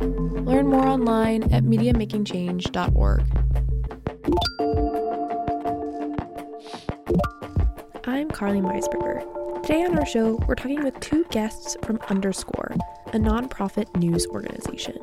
Learn more online at MediaMakingChange.org. I'm Carly Meisberger. Today on our show, we're talking with two guests from Underscore, a nonprofit news organization.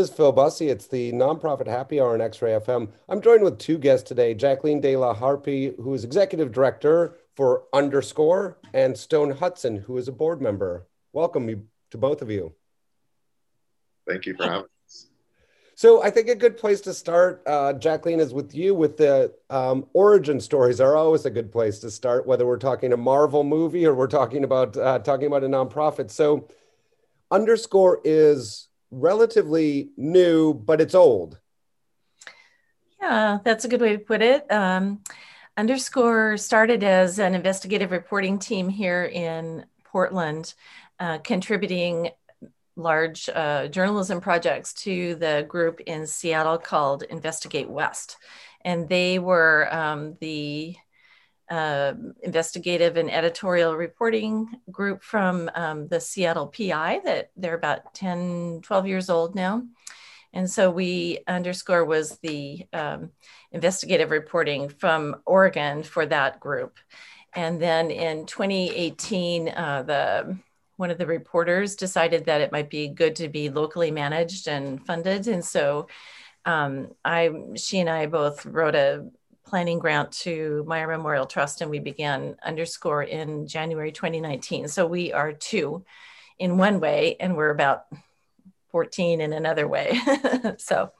This is Phil Bussey. It's the nonprofit happy hour on X Ray FM. I'm joined with two guests today Jacqueline De La Harpy, who is executive director for Underscore, and Stone Hudson, who is a board member. Welcome to both of you. Thank you for having us. So, I think a good place to start, uh, Jacqueline, is with you. With the um, origin stories are always a good place to start, whether we're talking a Marvel movie or we're talking about uh, talking about a nonprofit. So, Underscore is relatively new, but it's old. Yeah, that's a good way to put it. Um, Underscore started as an investigative reporting team here in Portland, uh, contributing large uh, journalism projects to the group in Seattle called Investigate West. And they were um, the uh, investigative and editorial reporting group from um, the Seattle PI that they're about 10, 12 years old now. And so we underscore was the um, investigative reporting from Oregon for that group. And then in 2018, uh, the one of the reporters decided that it might be good to be locally managed and funded. And so um, I, she and I both wrote a planning grant to Meyer Memorial Trust, and we began underscore in January 2019. So we are two in one way, and we're about 14 in another way. so,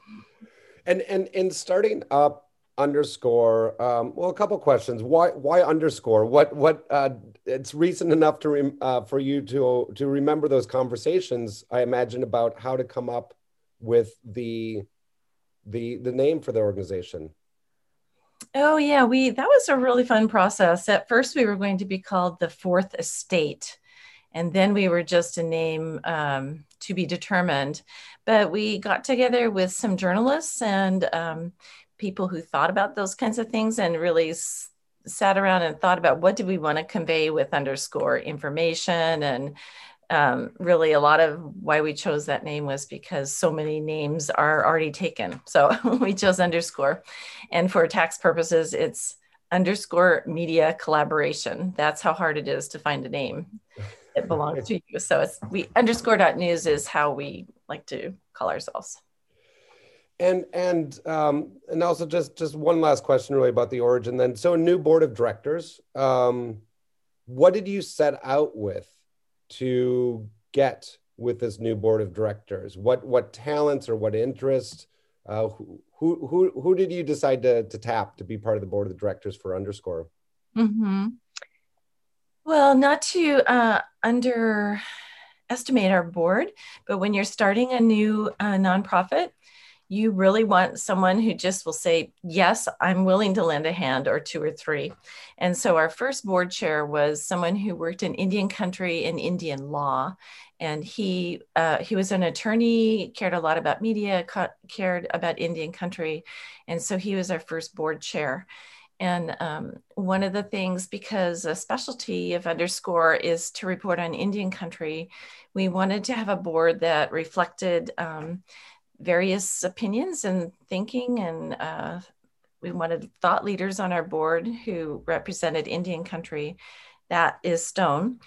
and and in starting up underscore, um, well, a couple questions. Why why underscore? What what? Uh, it's recent enough to rem, uh, for you to to remember those conversations. I imagine about how to come up with the the the name for the organization. Oh yeah, we that was a really fun process. At first, we were going to be called the Fourth Estate, and then we were just a name um, to be determined. But we got together with some journalists and um, people who thought about those kinds of things, and really s- sat around and thought about what did we want to convey with underscore information and um, really a lot of why we chose that name was because so many names are already taken. So we chose underscore. And for tax purposes, it's underscore media collaboration. That's how hard it is to find a name that belongs to you. So it's we underscore dot news is how we like to call ourselves. And and um, and also just just one last question really about the origin then. So a new board of directors. Um, what did you set out with? To get with this new board of directors? What what talents or what interests? Uh, who, who who did you decide to, to tap to be part of the board of directors for Underscore? Mm-hmm. Well, not to uh, underestimate our board, but when you're starting a new uh, nonprofit, you really want someone who just will say, Yes, I'm willing to lend a hand, or two or three. And so our first board chair was someone who worked in Indian country and Indian law. And he uh, he was an attorney, cared a lot about media, cared about Indian country, and so he was our first board chair. And um, one of the things, because a specialty of Underscore is to report on Indian country, we wanted to have a board that reflected um, various opinions and thinking and uh, we wanted thought leaders on our board who represented indian country that is stone.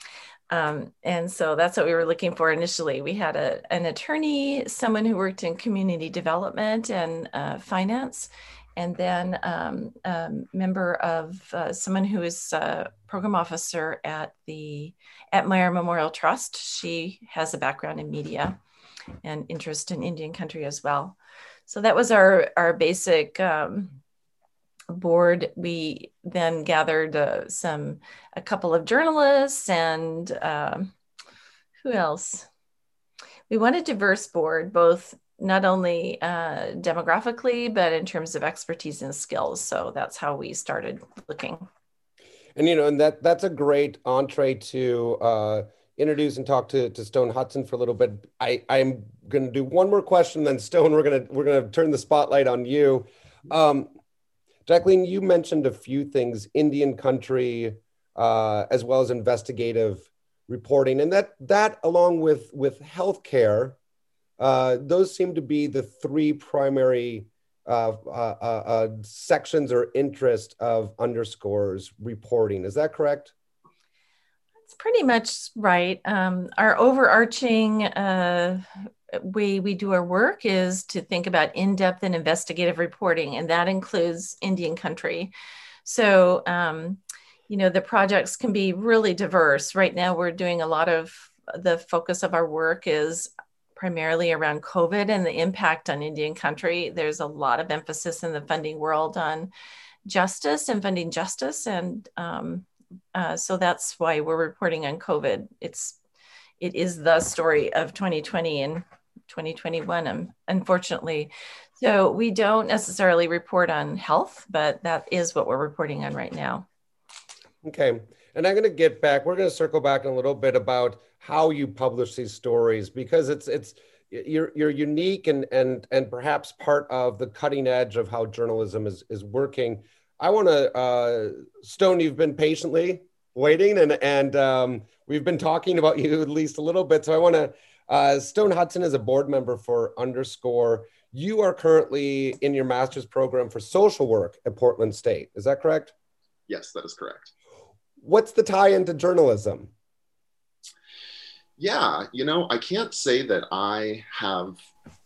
Um, and so that's what we were looking for initially. We had a, an attorney someone who worked in community development and uh, finance and then um, a member of uh, someone who is a program officer at the at meyer memorial trust. She has a background in media and interest in Indian country as well. So that was our our basic um, board, we then gathered uh, some, a couple of journalists and uh, who else? We want a diverse board, both not only uh, demographically, but in terms of expertise and skills. So that's how we started looking. And you know, and that that's a great entree to uh, introduce and talk to, to Stone Hudson for a little bit. I, I'm going to do one more question, then Stone, we're going to we're going to turn the spotlight on you. Um, Jacqueline, you mentioned a few things: Indian country, uh, as well as investigative reporting, and that that along with with healthcare, uh, those seem to be the three primary uh, uh, uh, uh sections or interest of underscores reporting. Is that correct? That's pretty much right. Um, our overarching uh, way we do our work is to think about in-depth and investigative reporting, and that includes Indian country. So, um, you know, the projects can be really diverse. Right now, we're doing a lot of the focus of our work is primarily around COVID and the impact on Indian country. There's a lot of emphasis in the funding world on justice and funding justice, and um, uh, so that's why we're reporting on COVID. It's it is the story of 2020 and 2021, um, unfortunately. So we don't necessarily report on health, but that is what we're reporting on right now. Okay. And I'm going to get back. We're going to circle back in a little bit about how you publish these stories because it's it's you're you're unique and and and perhaps part of the cutting edge of how journalism is is working. I want to uh, Stone. You've been patiently waiting, and and um, we've been talking about you at least a little bit. So I want to. Uh, Stone Hudson is a board member for Underscore. You are currently in your master's program for social work at Portland State. Is that correct? Yes, that is correct. What's the tie into journalism? Yeah, you know, I can't say that I have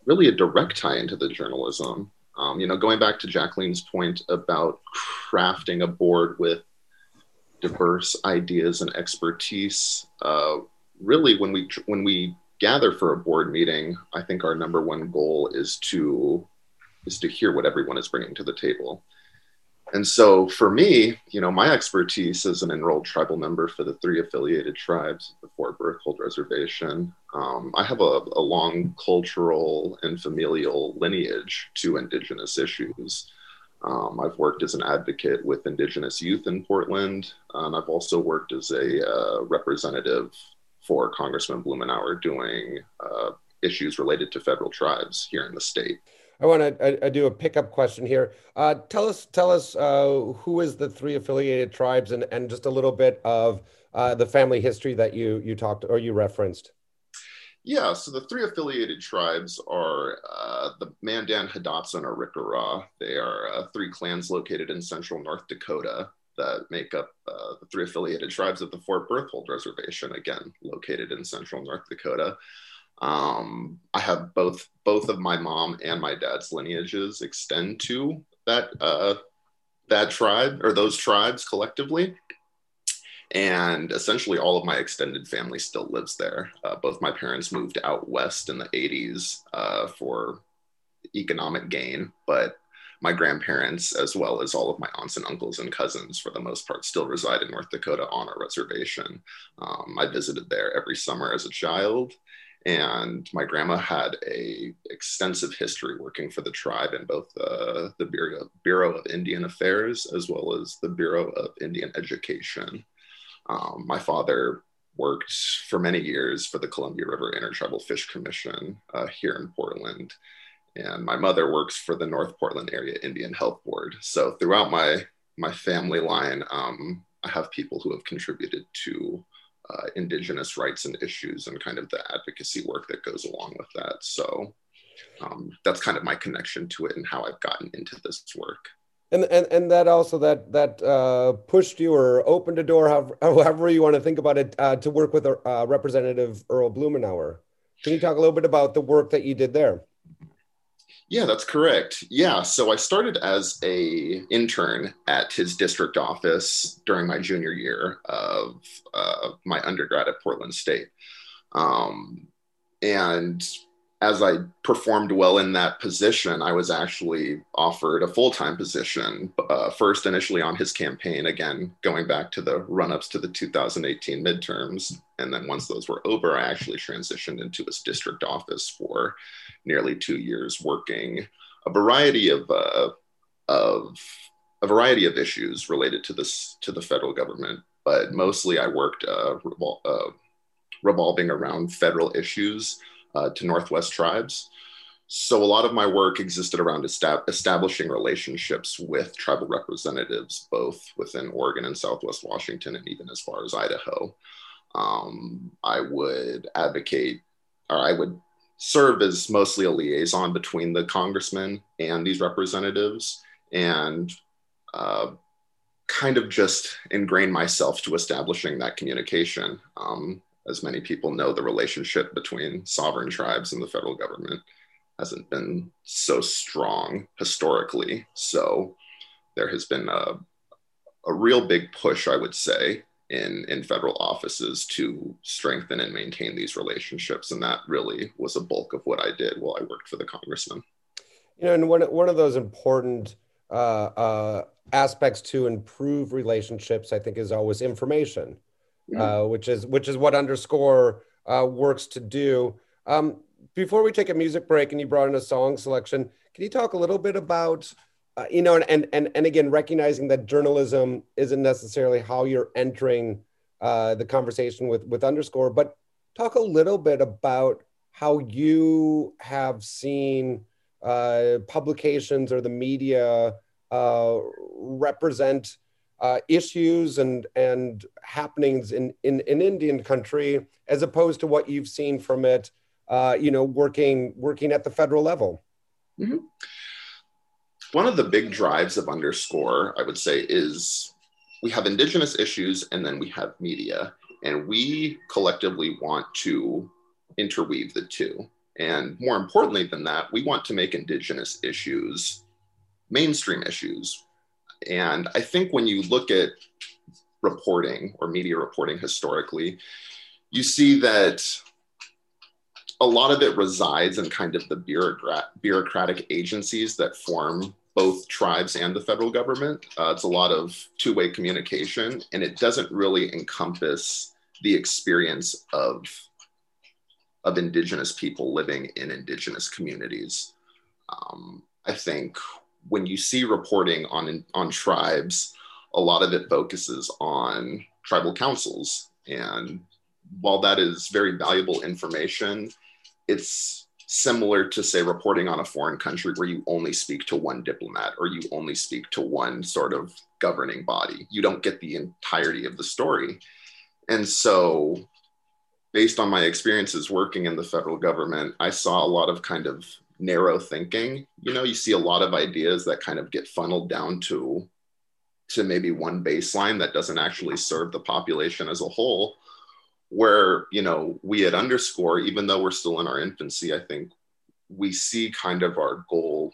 really a direct tie into the journalism. Um, you know, going back to Jacqueline's point about crafting a board with diverse ideas and expertise, uh, really, when we when we gather for a board meeting, I think our number one goal is to is to hear what everyone is bringing to the table. And so for me, you know, my expertise as an enrolled tribal member for the three affiliated tribes of the Fort Berthold Reservation, um, I have a, a, long cultural and familial lineage to Indigenous issues. Um, I've worked as an advocate with Indigenous youth in Portland, and I've also worked as a uh, representative for Congressman Blumenauer doing uh, issues related to federal tribes here in the state. I want to I, I do a pickup question here. Uh, tell us, tell us uh, who is the three affiliated tribes, and and just a little bit of uh, the family history that you you talked or you referenced. Yeah, so the three affiliated tribes are uh, the Mandan, Hidatsa, and Arikara. They are uh, three clans located in central North Dakota that make up uh, the three affiliated tribes of the Fort Berthold Reservation, again located in central North Dakota. Um, I have both both of my mom and my dad's lineages extend to that uh, that tribe or those tribes collectively, and essentially all of my extended family still lives there. Uh, both my parents moved out west in the '80s uh, for economic gain, but my grandparents, as well as all of my aunts and uncles and cousins, for the most part, still reside in North Dakota on our reservation. Um, I visited there every summer as a child, and my grandma had a extensive history working for the tribe in both uh, the Bureau, Bureau of Indian Affairs as well as the Bureau of Indian Education. Um, my father worked for many years for the Columbia River Intertribal Fish Commission uh, here in Portland. And my mother works for the North Portland Area Indian Health Board. So throughout my, my family line, um, I have people who have contributed to uh, indigenous rights and issues and kind of the advocacy work that goes along with that. So um, that's kind of my connection to it and how I've gotten into this work. And, and, and that also that that uh, pushed you or opened a door, however, however you want to think about it, uh, to work with uh, Representative Earl Blumenauer. Can you talk a little bit about the work that you did there? Yeah, that's correct. Yeah, so I started as a intern at his district office during my junior year of uh, my undergrad at Portland State, um, and as I performed well in that position, I was actually offered a full time position. Uh, first, initially on his campaign, again, going back to the run ups to the 2018 midterms. And then once those were over, I actually transitioned into his district office for nearly two years, working a variety of, uh, of a variety of issues related to this to the federal government. But mostly, I worked uh, revol- uh, revolving around federal issues uh, to Northwest tribes. So a lot of my work existed around estab- establishing relationships with tribal representatives, both within Oregon and Southwest Washington, and even as far as Idaho. Um, I would advocate, or I would serve as mostly a liaison between the congressmen and these representatives, and uh, kind of just ingrain myself to establishing that communication. Um, as many people know, the relationship between sovereign tribes and the federal government hasn't been so strong historically. So there has been a, a real big push, I would say, in, in federal offices to strengthen and maintain these relationships. And that really was a bulk of what I did while I worked for the congressman. You know, and one, one of those important uh, uh, aspects to improve relationships, I think, is always information uh, which is which is what underscore uh, works to do. Um, before we take a music break, and you brought in a song selection, can you talk a little bit about uh, you know, and and and again, recognizing that journalism isn't necessarily how you're entering uh, the conversation with with underscore, but talk a little bit about how you have seen uh, publications or the media uh, represent uh, issues and and happenings in, in in Indian country as opposed to what you've seen from it, uh, you know, working working at the federal level. Mm-hmm. One of the big drives of Underscore, I would say, is we have indigenous issues and then we have media, and we collectively want to interweave the two. And more importantly than that, we want to make indigenous issues mainstream issues and I think when you look at reporting or media reporting historically, you see that a lot of it resides in kind of the bureaucrat, bureaucratic agencies that form both tribes and the federal government. Uh, it's a lot of two way communication, and it doesn't really encompass the experience of, of Indigenous people living in Indigenous communities. Um, I think when you see reporting on on tribes, a lot of it focuses on tribal councils, and while that is very valuable information, it's similar to say reporting on a foreign country where you only speak to one diplomat or you only speak to one sort of governing body. You don't get the entirety of the story. And so based on my experiences working in the federal government, I saw a lot of kind of narrow thinking you know you see a lot of ideas that kind of get funneled down to to maybe one baseline that doesn't actually serve the population as a whole where you know we at underscore even though we're still in our infancy i think we see kind of our goal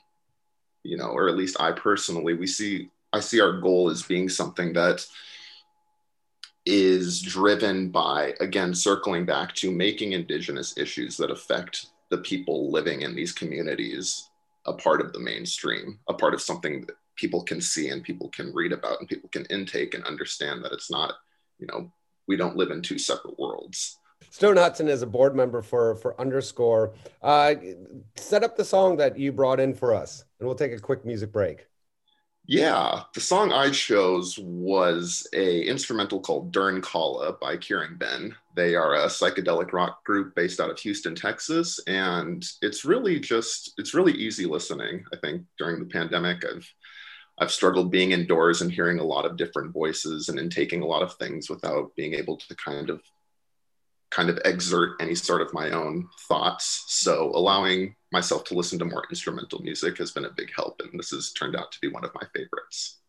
you know or at least i personally we see i see our goal as being something that is driven by again circling back to making indigenous issues that affect the people living in these communities a part of the mainstream, a part of something that people can see and people can read about and people can intake and understand that it's not, you know, we don't live in two separate worlds. Stone Hudson is a board member for for Underscore. Uh, set up the song that you brought in for us, and we'll take a quick music break. Yeah, the song I chose was a instrumental called Dern Kala by Khruangbin. They are a psychedelic rock group based out of Houston, Texas, and it's really just it's really easy listening. I think during the pandemic, I've I've struggled being indoors and hearing a lot of different voices and in taking a lot of things without being able to kind of kind of exert any sort of my own thoughts. So allowing myself to listen to more instrumental music has been a big help. And this has turned out to be one of my favorites.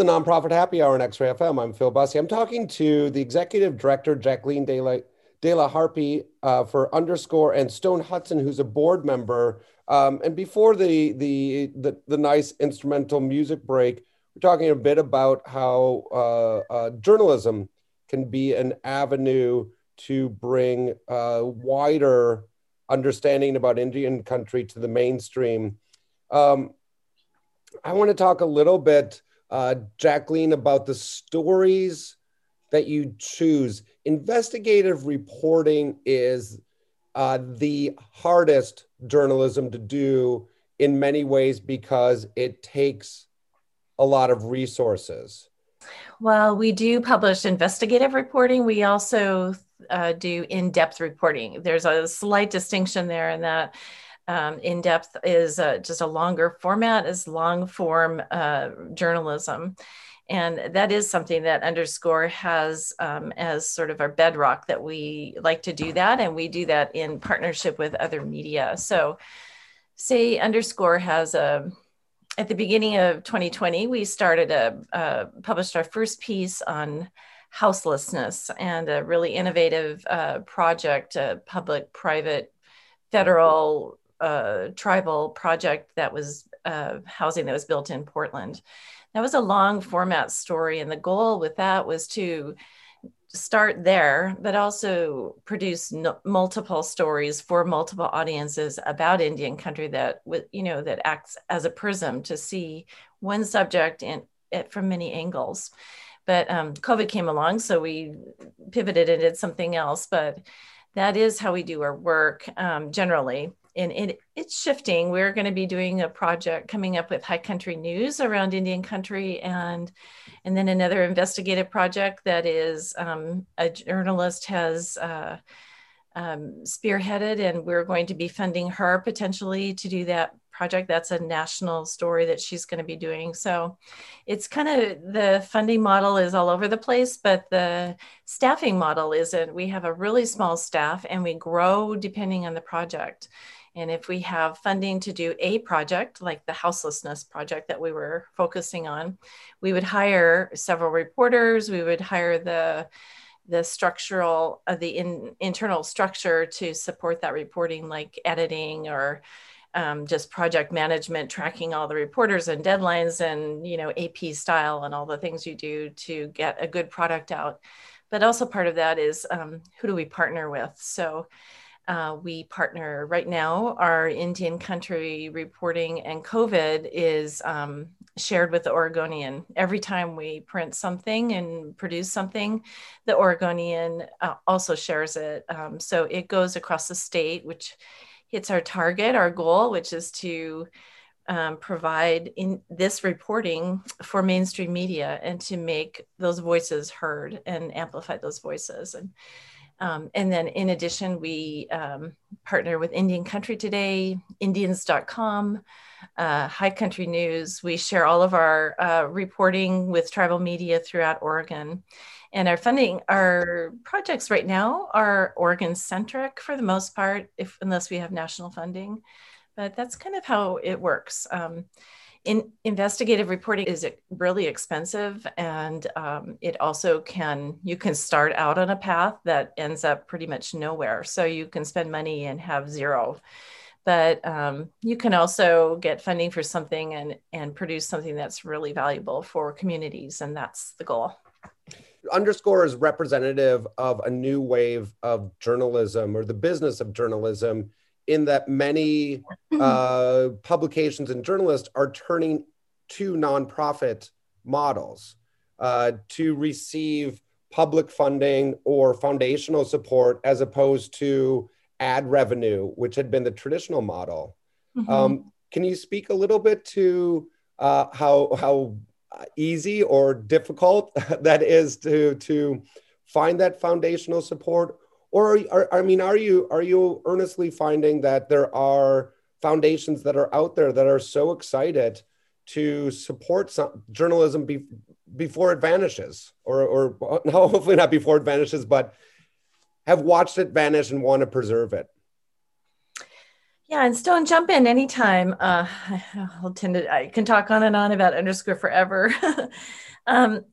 The Nonprofit Happy Hour on X-Ray FM. I'm Phil Bussey. I'm talking to the executive director, Jacqueline De La, De La Harpy, uh, for Underscore, and Stone Hudson, who's a board member. Um, and before the, the, the the nice instrumental music break, we're talking a bit about how uh, uh, journalism can be an avenue to bring uh, wider understanding about Indian country to the mainstream. Um, I want to talk a little bit, uh, Jacqueline, about the stories that you choose. Investigative reporting is uh, the hardest journalism to do in many ways because it takes a lot of resources. Well, we do publish investigative reporting. We also uh, do in depth reporting. There's a slight distinction there in that um, in depth is uh, just a longer format, is long form uh, journalism. And that is something that Underscore has um, as sort of our bedrock that we like to do that. And we do that in partnership with other media. So, say Underscore has a at the beginning of 2020, we started a uh, published our first piece on houselessness and a really innovative uh, project, a public, private, federal, uh, tribal project that was uh, housing that was built in Portland. That was a long format story, and the goal with that was to start there, but also produce multiple stories for multiple audiences about Indian country that, you know, that acts as a prism to see one subject in it from many angles. But um, COVID came along, so we pivoted and did something else. But that is how we do our work um, generally. And it, it's shifting. We're going to be doing a project coming up with High Country News around Indian country, and and then another investigative project that is um, a journalist has. Uh, um, spearheaded, and we're going to be funding her potentially to do that project. That's a national story that she's going to be doing. So it's kind of the funding model is all over the place, but the staffing model isn't. We have a really small staff and we grow depending on the project. And if we have funding to do a project like the houselessness project that we were focusing on, we would hire several reporters, we would hire the the structural uh, the in, internal structure to support that reporting like editing or um, just project management, tracking all the reporters and deadlines and, you know, AP style and all the things you do to get a good product out. But also part of that is um, who do we partner with? So uh, we partner right now, our Indian country reporting and COVID is um, shared with the Oregonian. Every time we print something and produce something, the Oregonian uh, also shares it. Um, so it goes across the state, which hits our target, our goal, which is to um, provide in this reporting for mainstream media and to make those voices heard and amplify those voices. And um, and then in addition, we um, partner with Indian Country Today, Indianz.com, uh, High Country News. We share all of our uh, reporting with tribal media throughout Oregon. And our funding, our projects right now are Oregon centric for the most part, if unless we have national funding. But that's kind of how it works. Um, in investigative reporting is really expensive, and um, it also can you can start out on a path that ends up pretty much nowhere. So you can spend money and have zero but um, you can also get funding for something and and produce something that's really valuable for communities and that's the goal underscore is representative of a new wave of journalism or the business of journalism in that many mm-hmm. uh, publications and journalists are turning to nonprofit models uh, to receive public funding or foundational support as opposed to ad revenue, which had been the traditional model. Mm-hmm. Um, can you speak a little bit to uh, how how easy or difficult that is to to find that foundational support or are, i mean are you are you earnestly finding that there are foundations that are out there that are so excited to support some journalism be, before it vanishes or or no, hopefully not before it vanishes but have watched it vanish and want to preserve it Yeah, and Stone, jump in anytime. Uh, I'll tend to, I can talk on and on about underscore forever. um,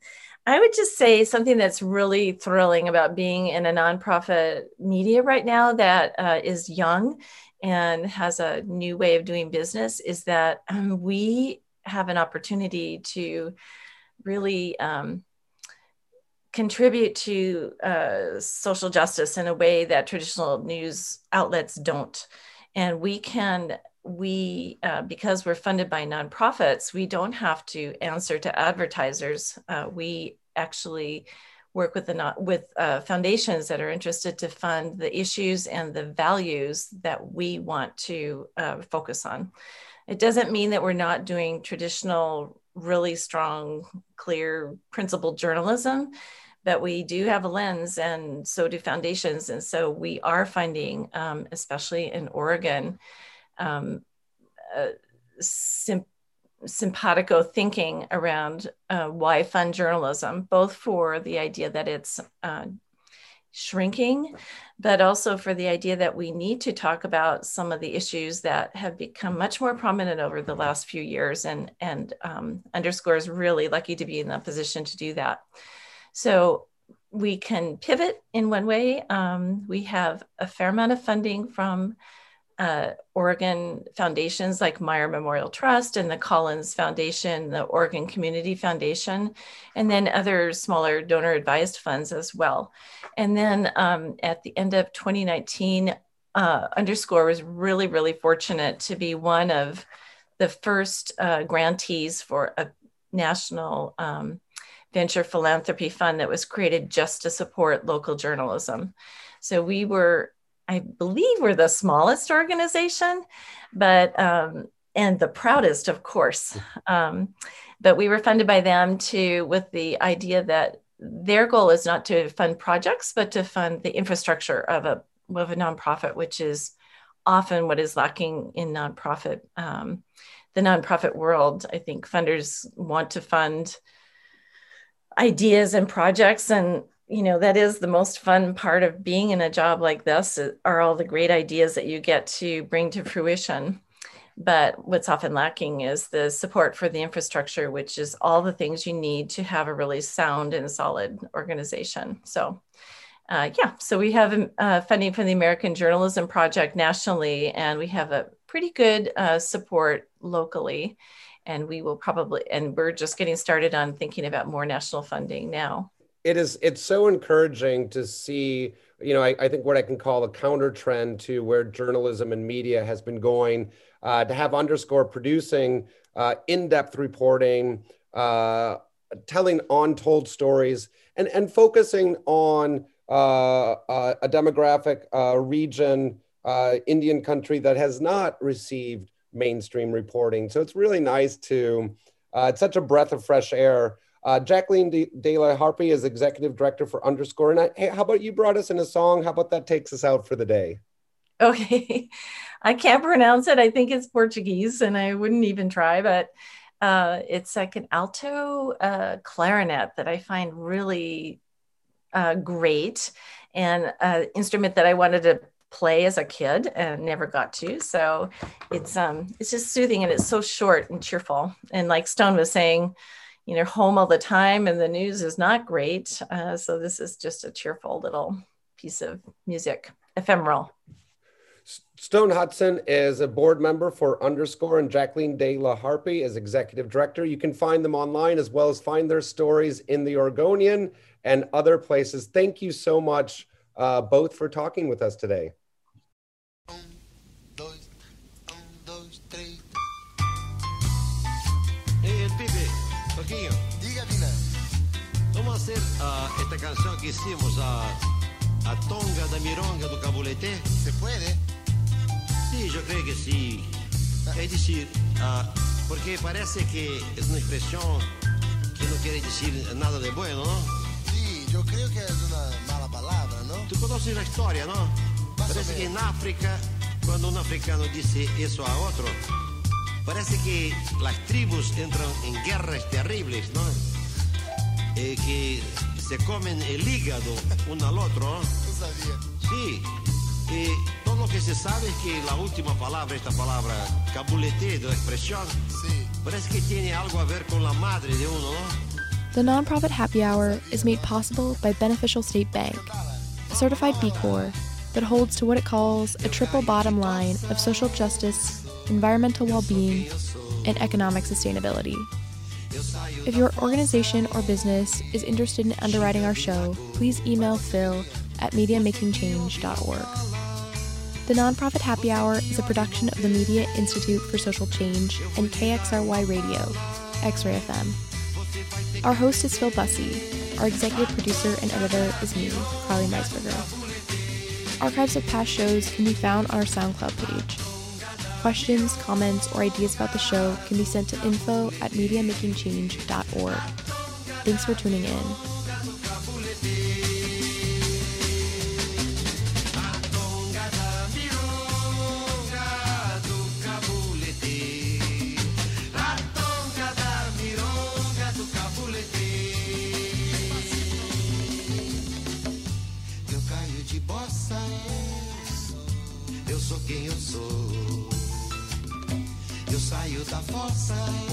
I would just say something that's really thrilling about being in a nonprofit media right now that uh, is young and has a new way of doing business is that um, we have an opportunity to really um, contribute to uh, social justice in a way that traditional news outlets don't. And we can we uh, because we're funded by nonprofits we don't have to answer to advertisers. Uh, we actually work with the not with uh, foundations that are interested to fund the issues and the values that we want to uh, focus on. It doesn't mean that we're not doing traditional really strong clear principled journalism but we do have a lens and so do foundations. And so we are finding um, especially in oregon um, uh, sim- simpatico thinking around uh, why fund journalism both for the idea that it's uh, shrinking but also for the idea that we need to talk about some of the issues that have become much more prominent over the last few years and and um, underscore is really lucky to be in that position to do that so we can pivot in one way. Um, we have a fair amount of funding from uh, Oregon foundations like Meyer Memorial Trust and the Collins Foundation, the Oregon Community Foundation, and then other smaller donor advised funds as well. And then um, at the end of 2019, uh, Underscore was really, really fortunate to be one of the first uh, grantees for a national um, venture philanthropy fund that was created just to support local journalism. So we were, I believe, we're the smallest organization, but um, and the proudest, of course. Um, but we were funded by them to with the idea that their goal is not to fund projects, but to fund the infrastructure of a of a nonprofit, which is often what is lacking in nonprofit um, the nonprofit world. I think funders want to fund ideas and projects and you know that is the most fun part of being in a job like this are all the great ideas that you get to bring to fruition. But what's often lacking is the support for the infrastructure which is all the things you need to have a really sound and solid organization. So uh, yeah so we have uh, funding from the american journalism project nationally and we have a pretty good uh, support locally. And we will probably and we're just getting started on thinking about more national funding now it is it's so encouraging to see you know I, I think what i can call a counter trend to where journalism and media has been going uh, to have underscore producing uh, in-depth reporting uh, telling untold stories and and focusing on uh, uh, a demographic uh, region indian country that has not received mainstream reporting. So it's really nice to, it's such a breath of fresh air. Uh, Jacqueline De, De La Harpy is executive director for Underscore. And I, hey, how about you brought us in a song? How about that takes us out for the day? Okay. I can't pronounce it. I think it's Portuguese and I wouldn't even try, but uh, it's like an alto uh, clarinet that I find really uh, great and an instrument that I wanted to play as a kid and never got to. So it's um it's just soothing and it's so short and cheerful. And like Stone was saying, you know, home all the time and the news is not great. Uh, so this is just a cheerful little piece of music, ephemeral. Stone Hudson is a board member for Underscore, and Jacqueline De La Harpy is executive director. You can find them online as well as find their stories in the Oregonian and other places. Thank you so much uh, both for talking with us today. Hacer uh, esta canción que hicimos, a, a Tonga da Mironga do Cabulete? ¿Se puede? Sí, yo creo que sí. Es decir, uh, porque parece que es una expresión que no quiere decir nada de bueno, ¿no? Sí, yo creo que es una mala palabra, ¿no? Tú conoces la historia, ¿no? Parece que en África, cuando un africano dice eso a otro, parece que las tribus entran en guerras terribles, ¿no? Eh, que se comen el hígado uno al otro. No sabía. Sí, y todos lo que se sabe es que la última palabra, esta palabra cabulete de expresión, Sí. parece que tiene algo a ver con la madre de uno, ¿no? The Nonprofit Happy Hour is made possible by Beneficial State Bank, a certified B Corp that holds to what it calls a triple bottom line of social justice, environmental well being, and economic sustainability. If your organization or business is interested in underwriting our show, please email phil at mediamakingchange.org. The Nonprofit Happy Hour is a production of the Media Institute for Social Change and KXRY Radio, X Ray FM. Our host is Phil Bussey. Our executive producer and editor is me, Carly Meisberger. Archives of past shows can be found on our SoundCloud page. Questions, comments, or ideas about the show can be sent to info at mediamakingchange.org. Thanks for tuning in. Saio